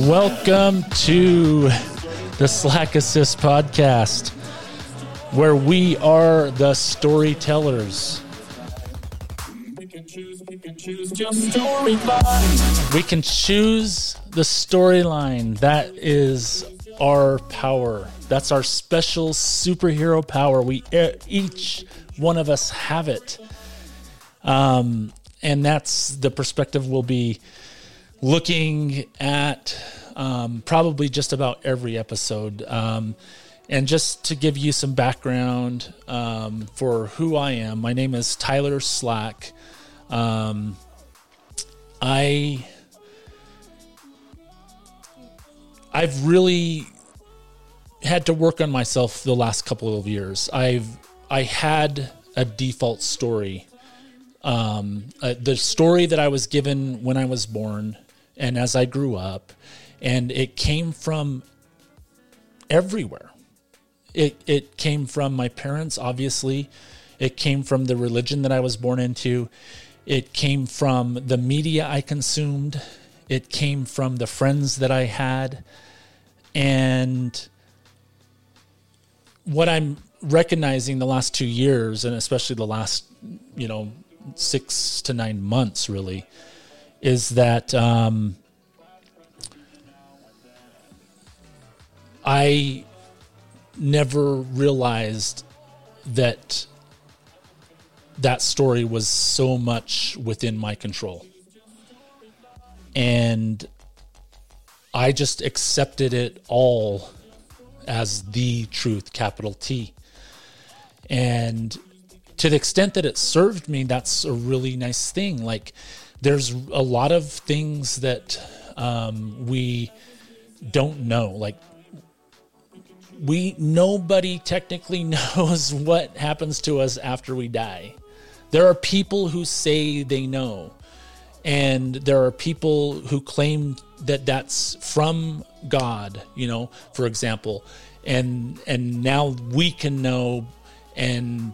Welcome to the Slack Assist podcast, where we are the storytellers. We can choose the storyline. That is our power. That's our special superhero power. We each one of us have it. Um, and that's the perspective we'll be looking at um, probably just about every episode. Um, and just to give you some background um, for who I am, my name is Tyler Slack. Um, I I've really had to work on myself the last couple of years. I've I had a default story, um, uh, the story that I was given when I was born and as I grew up, and it came from everywhere. It it came from my parents, obviously. It came from the religion that I was born into. It came from the media I consumed. It came from the friends that I had. And what I'm recognizing the last two years, and especially the last, you know, six to nine months, really, is that um, I never realized that that story was so much within my control. And I just accepted it all as the truth, capital T. And to the extent that it served me, that's a really nice thing. Like, there's a lot of things that um, we don't know. Like, we nobody technically knows what happens to us after we die. There are people who say they know, and there are people who claim that that's from God. You know, for example, and and now we can know, and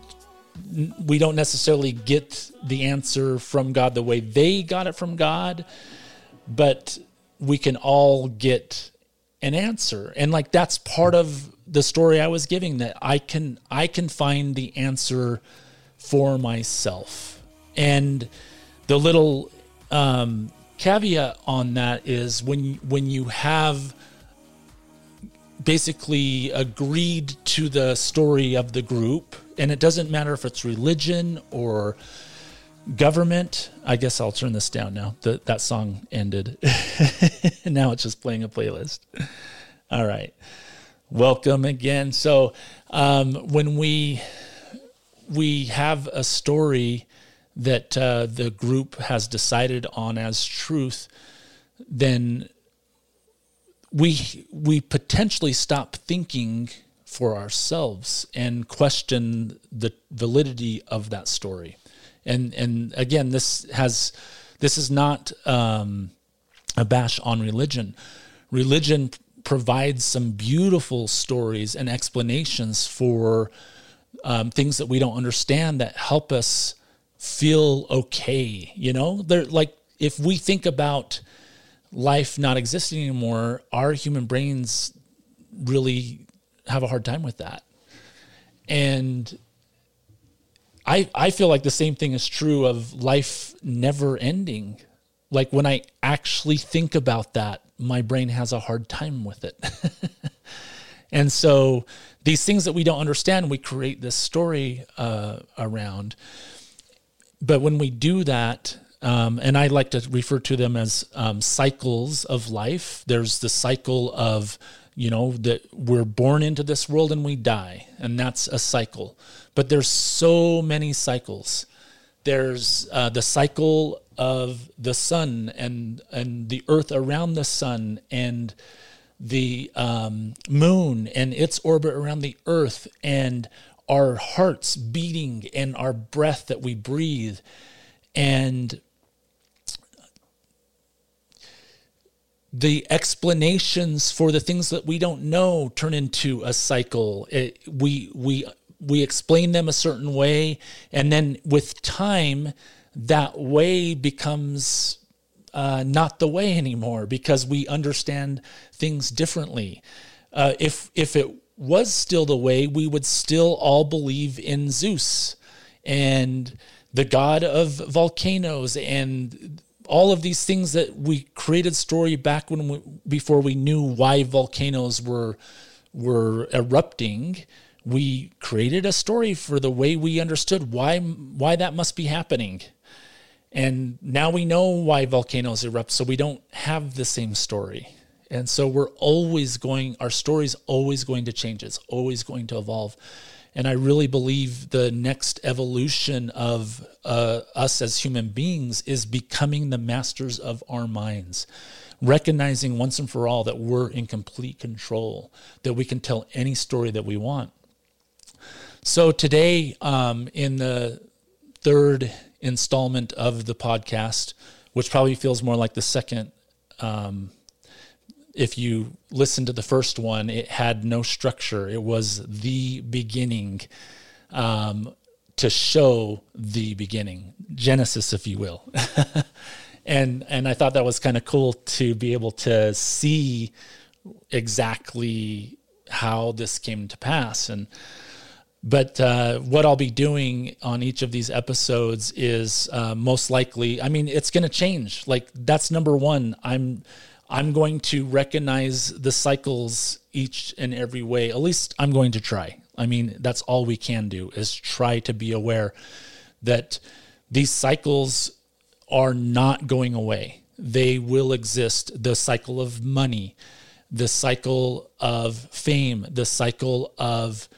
we don't necessarily get the answer from God the way they got it from God, but we can all get an answer. And like that's part of the story I was giving that I can I can find the answer for myself. And the little um, caveat on that is when when you have basically agreed to the story of the group, and it doesn't matter if it's religion or government. I guess I'll turn this down now. The, that song ended. now it's just playing a playlist. All right. Welcome again. So um, when we we have a story that uh, the group has decided on as truth, then we we potentially stop thinking for ourselves and question the validity of that story. And and again, this has this is not um, a bash on religion. Religion provides some beautiful stories and explanations for um, things that we don't understand that help us feel okay. You know, they're like if we think about life not existing anymore, our human brains really have a hard time with that. And I I feel like the same thing is true of life never ending. Like when I actually think about that, my brain has a hard time with it. and so these things that we don't understand, we create this story uh, around. But when we do that, um, and I like to refer to them as um, cycles of life. There's the cycle of, you know, that we're born into this world and we die, and that's a cycle. But there's so many cycles. There's uh, the cycle of the sun and and the earth around the sun and the um, moon and its orbit around the earth and our hearts beating and our breath that we breathe and the explanations for the things that we don't know turn into a cycle. It, we we we explain them a certain way, and then with time, that way becomes uh, not the way anymore because we understand things differently. Uh, if if it was still the way, we would still all believe in Zeus and the god of volcanoes and all of these things that we created story back when we, before we knew why volcanoes were were erupting we created a story for the way we understood why why that must be happening. And now we know why volcanoes erupt so we don't have the same story. And so we're always going our story's always going to change. It's always going to evolve and I really believe the next evolution of uh, us as human beings is becoming the masters of our minds, recognizing once and for all that we're in complete control, that we can tell any story that we want. So today, um, in the third installment of the podcast, which probably feels more like the second um, if you listen to the first one, it had no structure. It was the beginning um, to show the beginning, Genesis, if you will. and and I thought that was kind of cool to be able to see exactly how this came to pass and but uh, what I'll be doing on each of these episodes is uh, most likely, I mean, it's going to change. Like, that's number one. I'm I'm going to recognize the cycles each and every way. At least I'm going to try. I mean, that's all we can do is try to be aware that these cycles are not going away. They will exist. The cycle of money, the cycle of fame, the cycle of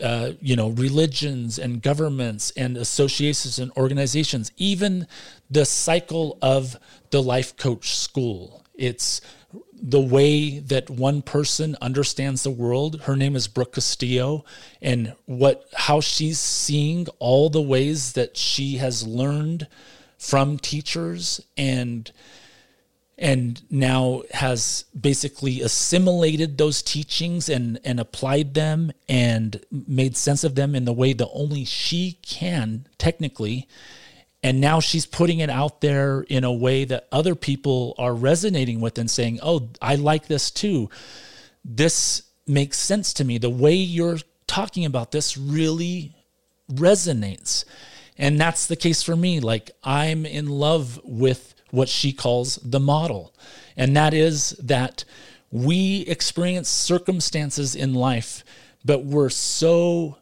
uh, you know religions and governments and associations and organizations, even the cycle of the life coach school it's the way that one person understands the world. Her name is Brooke Castillo, and what how she's seeing all the ways that she has learned from teachers and and now has basically assimilated those teachings and and applied them and made sense of them in the way that only she can technically and now she's putting it out there in a way that other people are resonating with and saying, Oh, I like this too. This makes sense to me. The way you're talking about this really resonates. And that's the case for me. Like, I'm in love with what she calls the model. And that is that we experience circumstances in life, but we're so,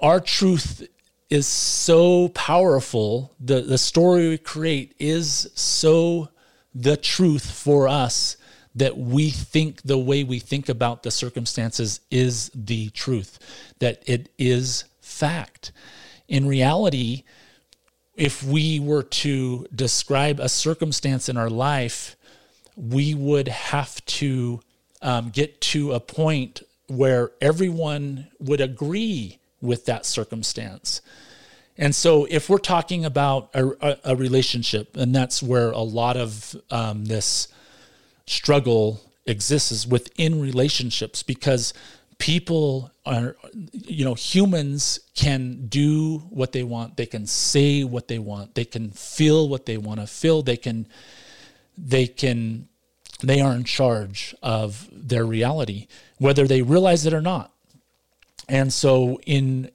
our truth is so powerful. The, the story we create is so the truth for us that we think the way we think about the circumstances is the truth, that it is fact. In reality, if we were to describe a circumstance in our life, we would have to um, get to a point where everyone would agree with that circumstance. And so, if we're talking about a, a relationship, and that's where a lot of um, this struggle exists, is within relationships because people are, you know, humans can do what they want, they can say what they want, they can feel what they want to feel, they can, they can, they are in charge of their reality, whether they realize it or not. And so in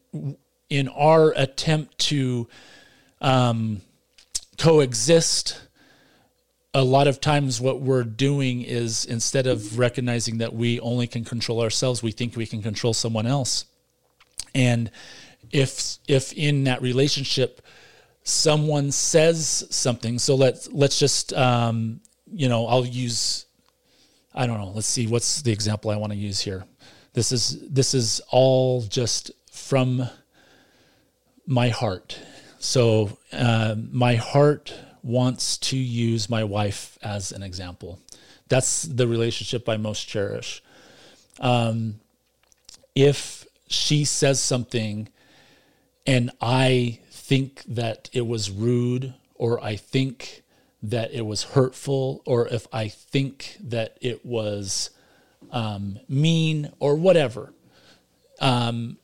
in our attempt to um, coexist, a lot of times what we're doing is instead of recognizing that we only can control ourselves, we think we can control someone else. And if if in that relationship someone says something, so let's let's just um, you know I'll use I don't know. Let's see what's the example I want to use here. This is this is all just from my heart. So uh, my heart wants to use my wife as an example. That's the relationship I most cherish. Um, if she says something and I think that it was rude or I think that it was hurtful or if I think that it was um, mean or whatever. Um,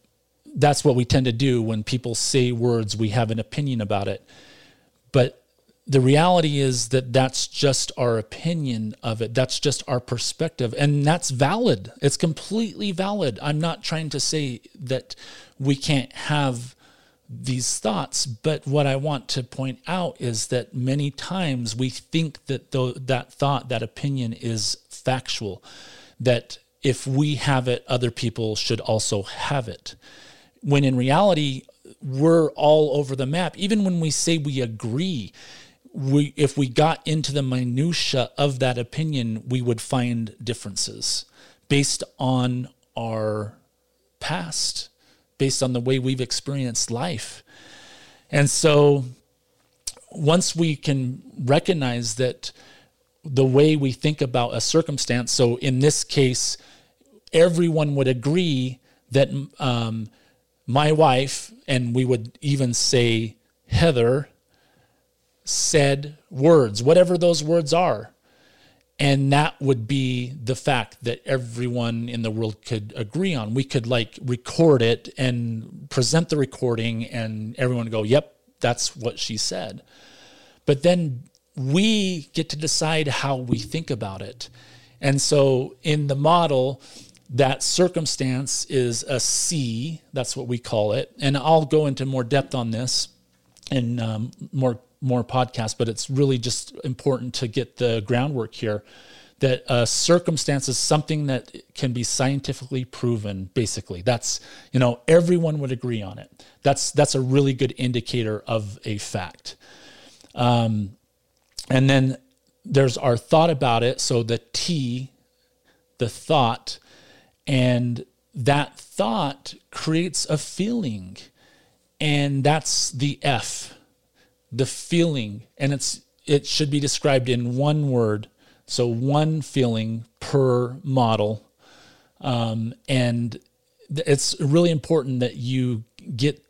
that's what we tend to do when people say words, we have an opinion about it. But the reality is that that's just our opinion of it. That's just our perspective. And that's valid. It's completely valid. I'm not trying to say that we can't have these thoughts. But what I want to point out is that many times we think that th- that thought, that opinion is factual, that if we have it, other people should also have it. When in reality, we're all over the map. Even when we say we agree, we if we got into the minutia of that opinion, we would find differences based on our past based on the way we've experienced life. And so once we can recognize that the way we think about a circumstance, so in this case, everyone would agree that um, my wife, and we would even say Heather, said words, whatever those words are. And that would be the fact that everyone in the world could agree on. We could like record it and present the recording, and everyone go, yep, that's what she said. But then we get to decide how we think about it. And so in the model, that circumstance is a C, that's what we call it. And I'll go into more depth on this in um, more more podcasts, but it's really just important to get the groundwork here that a circumstance is something that can be scientifically proven basically that's you know everyone would agree on it that's that's a really good indicator of a fact um, and then there's our thought about it so the t the thought and that thought creates a feeling and that's the f the feeling. And it's it should be described in one word so one feeling per model. Um, and it's really important that you get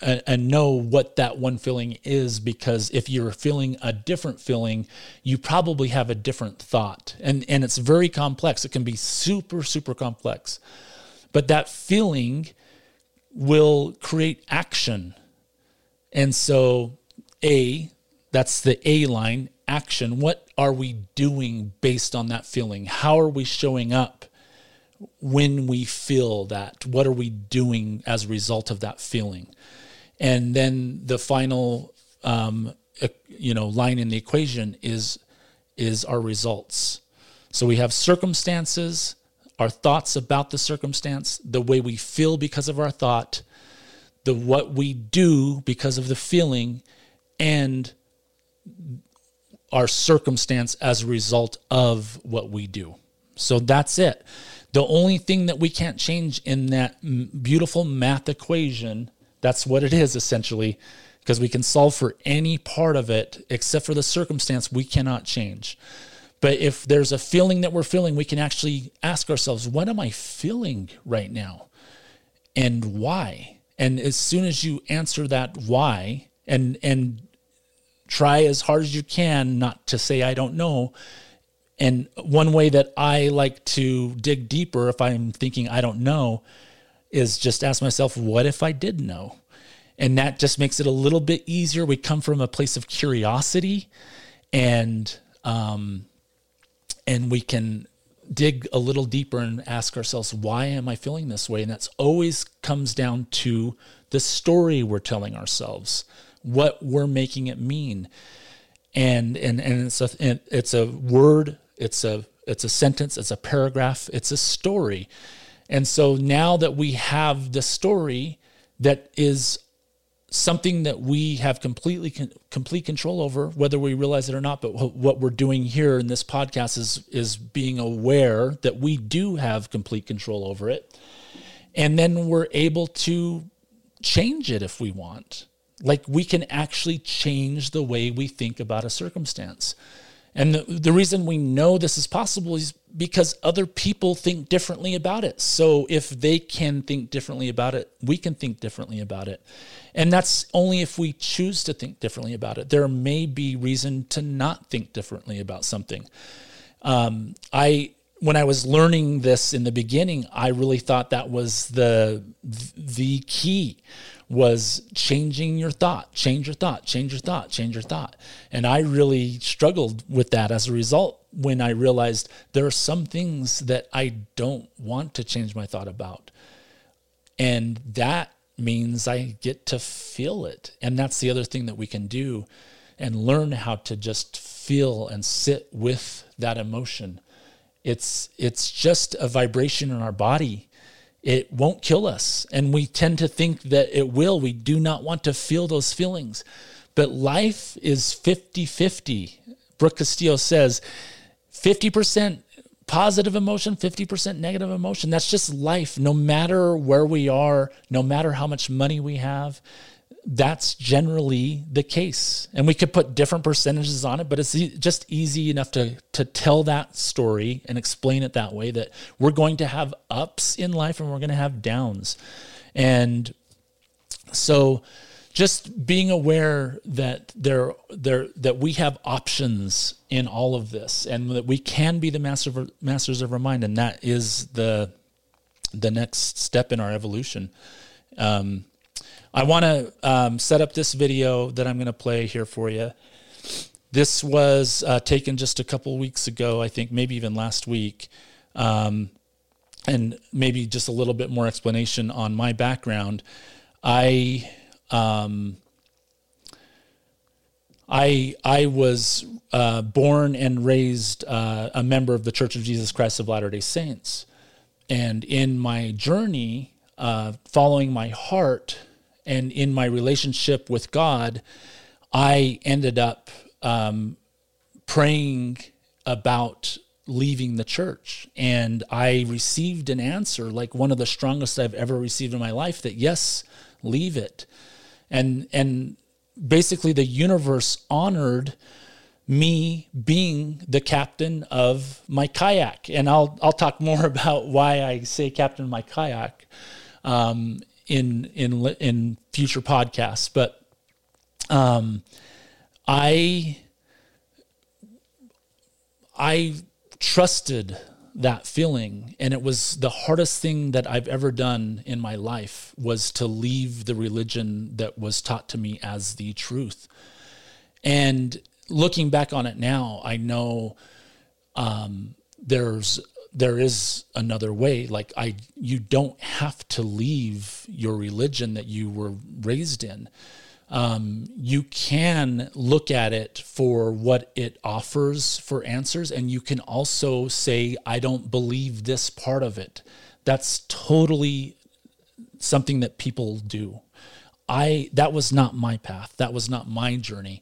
and know what that one feeling is because if you're feeling a different feeling you probably have a different thought and and it's very complex it can be super super complex but that feeling will create action and so a, that's the A line, action. What are we doing based on that feeling? How are we showing up when we feel that? What are we doing as a result of that feeling? And then the final, um, you know, line in the equation is is our results. So we have circumstances, our thoughts about the circumstance, the way we feel because of our thought, the what we do because of the feeling, and our circumstance as a result of what we do. So that's it. The only thing that we can't change in that beautiful math equation, that's what it is essentially, because we can solve for any part of it except for the circumstance we cannot change. But if there's a feeling that we're feeling, we can actually ask ourselves, what am I feeling right now? And why? And as soon as you answer that why and and try as hard as you can not to say I don't know. And one way that I like to dig deeper if I'm thinking I don't know is just ask myself, what if I did know? And that just makes it a little bit easier. We come from a place of curiosity and um, and we can dig a little deeper and ask ourselves, why am I feeling this way? And that's always comes down to the story we're telling ourselves what we're making it mean. And and and it's a it's a word, it's a it's a sentence, it's a paragraph, it's a story. And so now that we have the story that is something that we have completely complete control over whether we realize it or not but what we're doing here in this podcast is is being aware that we do have complete control over it and then we're able to change it if we want like we can actually change the way we think about a circumstance. And the, the reason we know this is possible is because other people think differently about it. So if they can think differently about it, we can think differently about it. And that's only if we choose to think differently about it. There may be reason to not think differently about something. Um, I when I was learning this in the beginning, I really thought that was the the key was changing your thought, change your thought, change your thought, change your thought. And I really struggled with that as a result when I realized there are some things that I don't want to change my thought about. And that means I get to feel it. And that's the other thing that we can do and learn how to just feel and sit with that emotion. It's it's just a vibration in our body it won't kill us. And we tend to think that it will. We do not want to feel those feelings. But life is 50 50. Brooke Castillo says 50% positive emotion, 50% negative emotion. That's just life, no matter where we are, no matter how much money we have that's generally the case. And we could put different percentages on it, but it's just easy enough to, to tell that story and explain it that way that we're going to have ups in life and we're going to have downs. And so just being aware that there, there, that we have options in all of this and that we can be the master masters of our mind. And that is the, the next step in our evolution. Um, I want to um, set up this video that I'm going to play here for you. This was uh, taken just a couple weeks ago, I think, maybe even last week. Um, and maybe just a little bit more explanation on my background. I um, I I was uh, born and raised uh, a member of the Church of Jesus Christ of Latter Day Saints, and in my journey, uh, following my heart, and in my relationship with God, I ended up um, praying about leaving the church. And I received an answer, like one of the strongest I've ever received in my life, that yes, leave it. And and basically the universe honored me being the captain of my kayak. And I'll I'll talk more about why I say captain of my kayak um, in in in future podcasts. But um, I I trusted that feeling and it was the hardest thing that I've ever done in my life was to leave the religion that was taught to me as the truth. And looking back on it now, I know um, there's there is another way. Like i you don't have to leave your religion that you were raised in. Um, you can look at it for what it offers for answers and you can also say i don't believe this part of it. That's totally something that people do. I that was not my path. That was not my journey.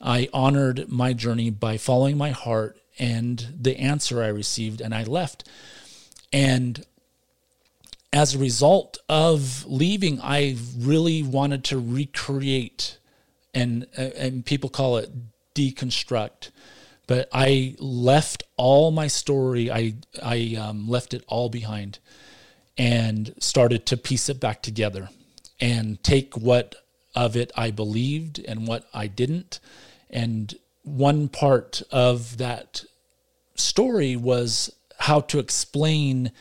I honored my journey by following my heart and the answer I received, and I left. And as a result of leaving, I really wanted to recreate, and and people call it deconstruct. But I left all my story. I I um, left it all behind, and started to piece it back together, and take what of it I believed and what I didn't, and one part of that story was how to explain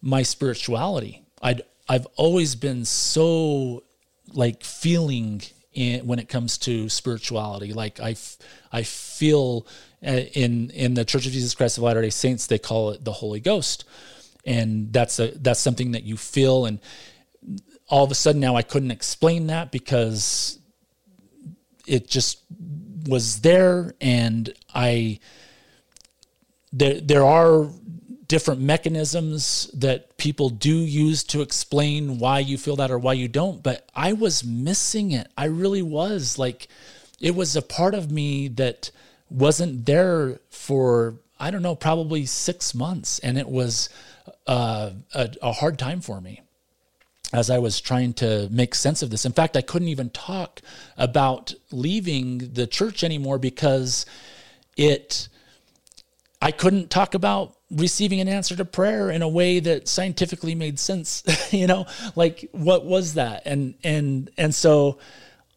my spirituality. I'd I've always been so like feeling in, when it comes to spirituality. Like I, I feel uh, in in the Church of Jesus Christ of Latter Day Saints they call it the Holy Ghost, and that's a that's something that you feel. And all of a sudden now I couldn't explain that because it just was there and I there there are different mechanisms that people do use to explain why you feel that or why you don't but I was missing it. I really was. Like it was a part of me that wasn't there for I don't know probably 6 months and it was uh, a, a hard time for me as I was trying to make sense of this. In fact, I couldn't even talk about leaving the church anymore because it I couldn't talk about receiving an answer to prayer in a way that scientifically made sense you know like what was that and and and so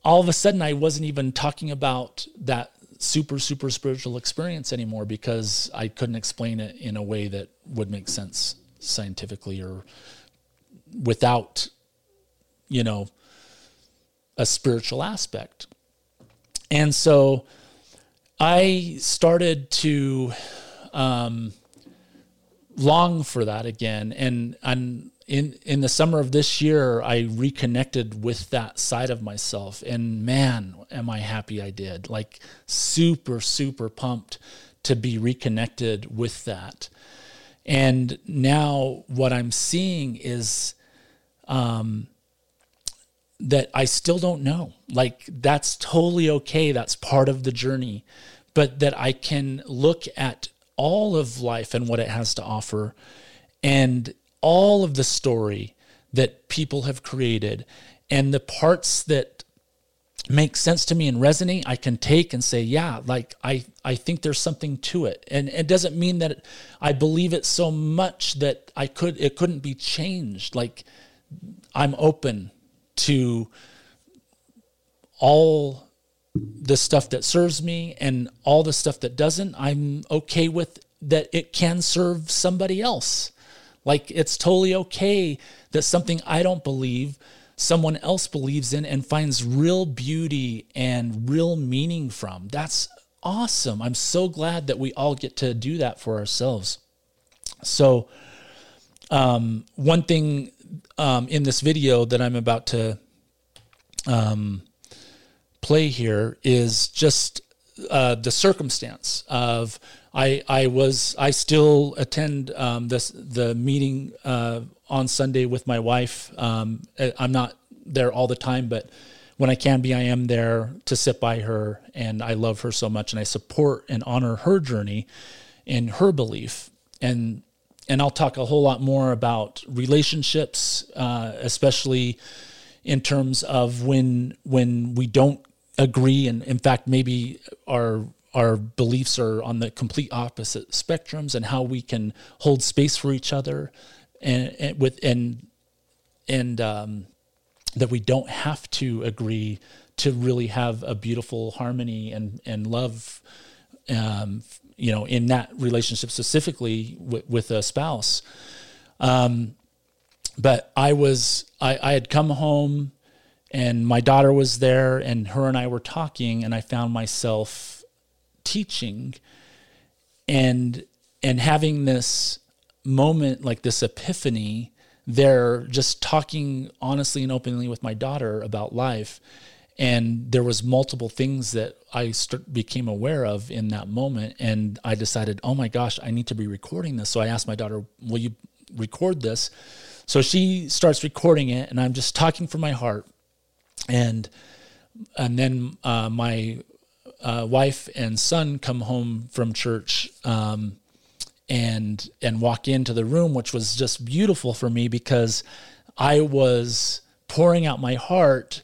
all of a sudden I wasn't even talking about that super super spiritual experience anymore because I couldn't explain it in a way that would make sense scientifically or without you know a spiritual aspect and so I started to um, long for that again. And, and in, in the summer of this year, I reconnected with that side of myself. And man, am I happy I did. Like, super, super pumped to be reconnected with that. And now what I'm seeing is um, that I still don't know. Like, that's totally okay. That's part of the journey. But that I can look at all of life and what it has to offer and all of the story that people have created and the parts that make sense to me and resonate i can take and say yeah like i i think there's something to it. And it doesn't mean that i believe it so much that i could it couldn't be changed. Like i'm open to all the stuff that serves me and all the stuff that doesn't, I'm okay with that it can serve somebody else. Like it's totally okay that something I don't believe, someone else believes in and finds real beauty and real meaning from. That's awesome. I'm so glad that we all get to do that for ourselves. So, um, one thing um, in this video that I'm about to um, play here is just uh, the circumstance of I I was I still attend um, this the meeting uh, on Sunday with my wife. Um, I'm not there all the time, but when I can be, I am there to sit by her, and I love her so much, and I support and honor her journey and her belief, and and I'll talk a whole lot more about relationships, uh, especially in terms of when when we don't agree and in fact maybe our our beliefs are on the complete opposite spectrums and how we can hold space for each other and, and with and and um, that we don't have to agree to really have a beautiful harmony and and love um, you know in that relationship specifically with, with a spouse. Um, but I was I, I had come home and my daughter was there and her and I were talking and I found myself teaching and and having this moment like this epiphany there just talking honestly and openly with my daughter about life. And there was multiple things that I st- became aware of in that moment. And I decided oh my gosh I need to be recording this. So I asked my daughter will you record this? So she starts recording it and I'm just talking from my heart. And and then uh, my uh, wife and son come home from church um, and and walk into the room, which was just beautiful for me because I was pouring out my heart,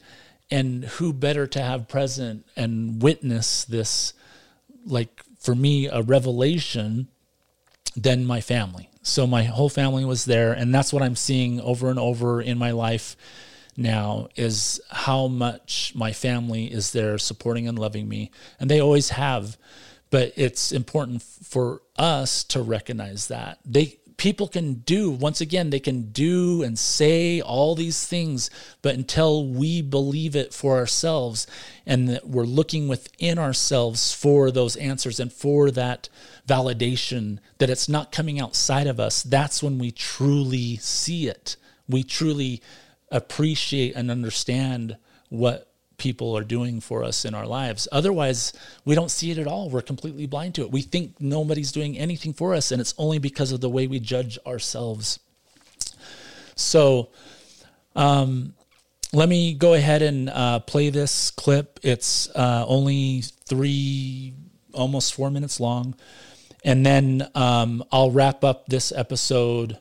and who better to have present and witness this, like for me, a revelation than my family. So my whole family was there, and that's what I'm seeing over and over in my life now is how much my family is there supporting and loving me. And they always have. But it's important for us to recognize that. They people can do once again they can do and say all these things but until we believe it for ourselves and that we're looking within ourselves for those answers and for that validation that it's not coming outside of us that's when we truly see it we truly appreciate and understand what people are doing for us in our lives. Otherwise, we don't see it at all. We're completely blind to it. We think nobody's doing anything for us, and it's only because of the way we judge ourselves. So, um, let me go ahead and uh, play this clip. It's uh, only three, almost four minutes long. And then um, I'll wrap up this episode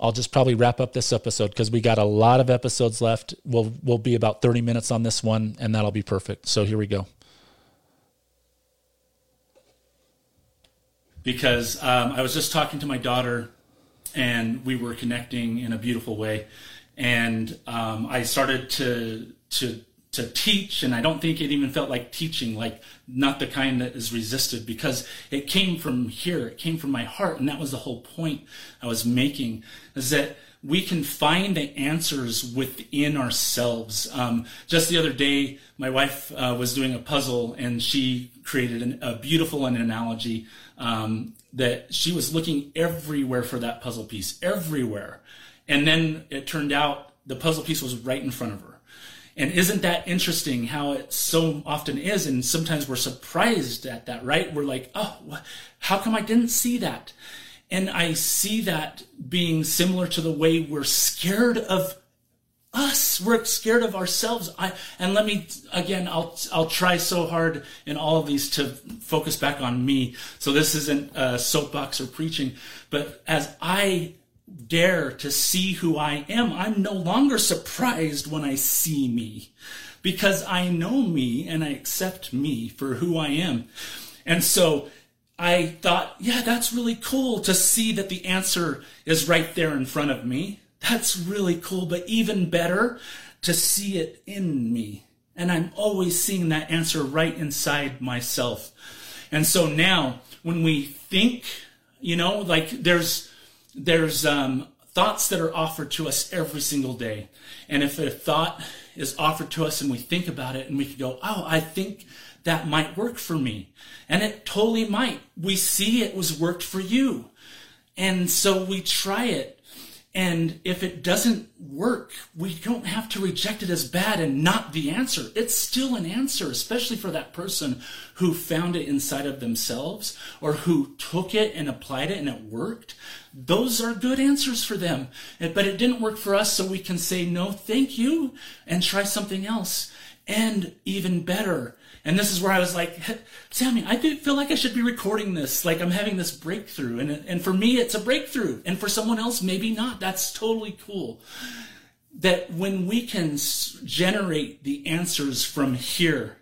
I'll just probably wrap up this episode because we got a lot of episodes left. We'll we'll be about 30 minutes on this one and that'll be perfect. So here we go. Because um, I was just talking to my daughter and we were connecting in a beautiful way. And um, I started to to to teach, and I don't think it even felt like teaching, like not the kind that is resisted, because it came from here, it came from my heart, and that was the whole point I was making, is that we can find the answers within ourselves. Um, just the other day, my wife uh, was doing a puzzle, and she created an, a beautiful an analogy um, that she was looking everywhere for that puzzle piece, everywhere. And then it turned out the puzzle piece was right in front of her. And isn't that interesting how it so often is? And sometimes we're surprised at that, right? We're like, oh, how come I didn't see that? And I see that being similar to the way we're scared of us. We're scared of ourselves. I, and let me, again, I'll, I'll try so hard in all of these to focus back on me. So this isn't a soapbox or preaching, but as I dare to see who I am, I'm no longer surprised when I see me because I know me and I accept me for who I am. And so I thought, yeah, that's really cool to see that the answer is right there in front of me. That's really cool, but even better to see it in me. And I'm always seeing that answer right inside myself. And so now when we think, you know, like there's, there's, um, thoughts that are offered to us every single day. And if a thought is offered to us and we think about it and we can go, oh, I think that might work for me. And it totally might. We see it was worked for you. And so we try it and if it doesn't work, we don't have to reject it as bad and not the answer. It's still an answer, especially for that person who found it inside of themselves or who took it and applied it and it worked. Those are good answers for them. But it didn't work for us, so we can say no, thank you, and try something else. And even better, and this is where I was like, Sammy, I feel like I should be recording this. Like I'm having this breakthrough. And, and for me, it's a breakthrough. And for someone else, maybe not. That's totally cool. That when we can generate the answers from here,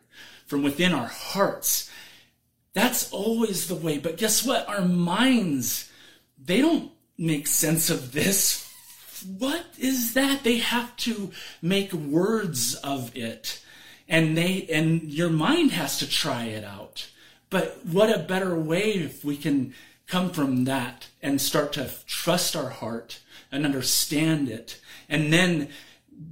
from within our hearts, that's always the way. But guess what? Our minds, they don't make sense of this. What is that? They have to make words of it and they and your mind has to try it out but what a better way if we can come from that and start to trust our heart and understand it and then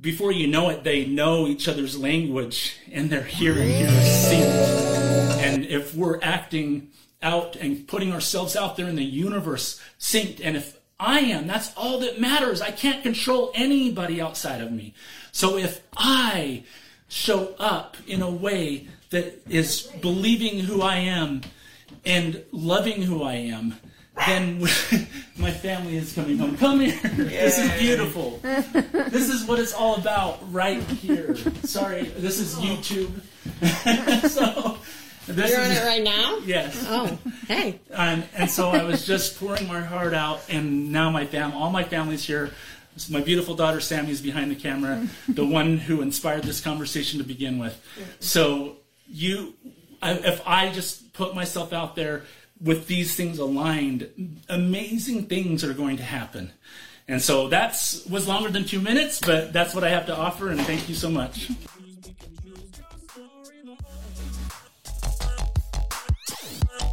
before you know it they know each other's language and they're hearing synced and if we're acting out and putting ourselves out there in the universe synced and if I am. That's all that matters. I can't control anybody outside of me. So if I show up in a way that is believing who I am and loving who I am, then my family is coming home. Come here. Yay. This is beautiful. this is what it's all about right here. Sorry, this is oh. YouTube. so this You're on it right now? Yes. Oh, hey. and, and so I was just pouring my heart out, and now my fam, all my family's here. So my beautiful daughter Sammy is behind the camera, the one who inspired this conversation to begin with. So you, if I just put myself out there with these things aligned, amazing things are going to happen. And so that's was longer than two minutes, but that's what I have to offer, and thank you so much.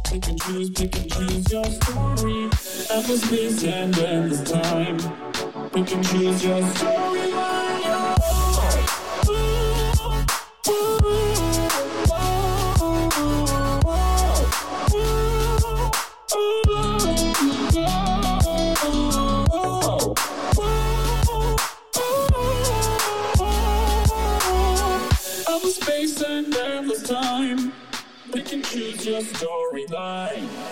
Pick and choose, pick and choose your story. Endless and endless time. You can choose your storyline. Space and endless time. We can choose your storyline.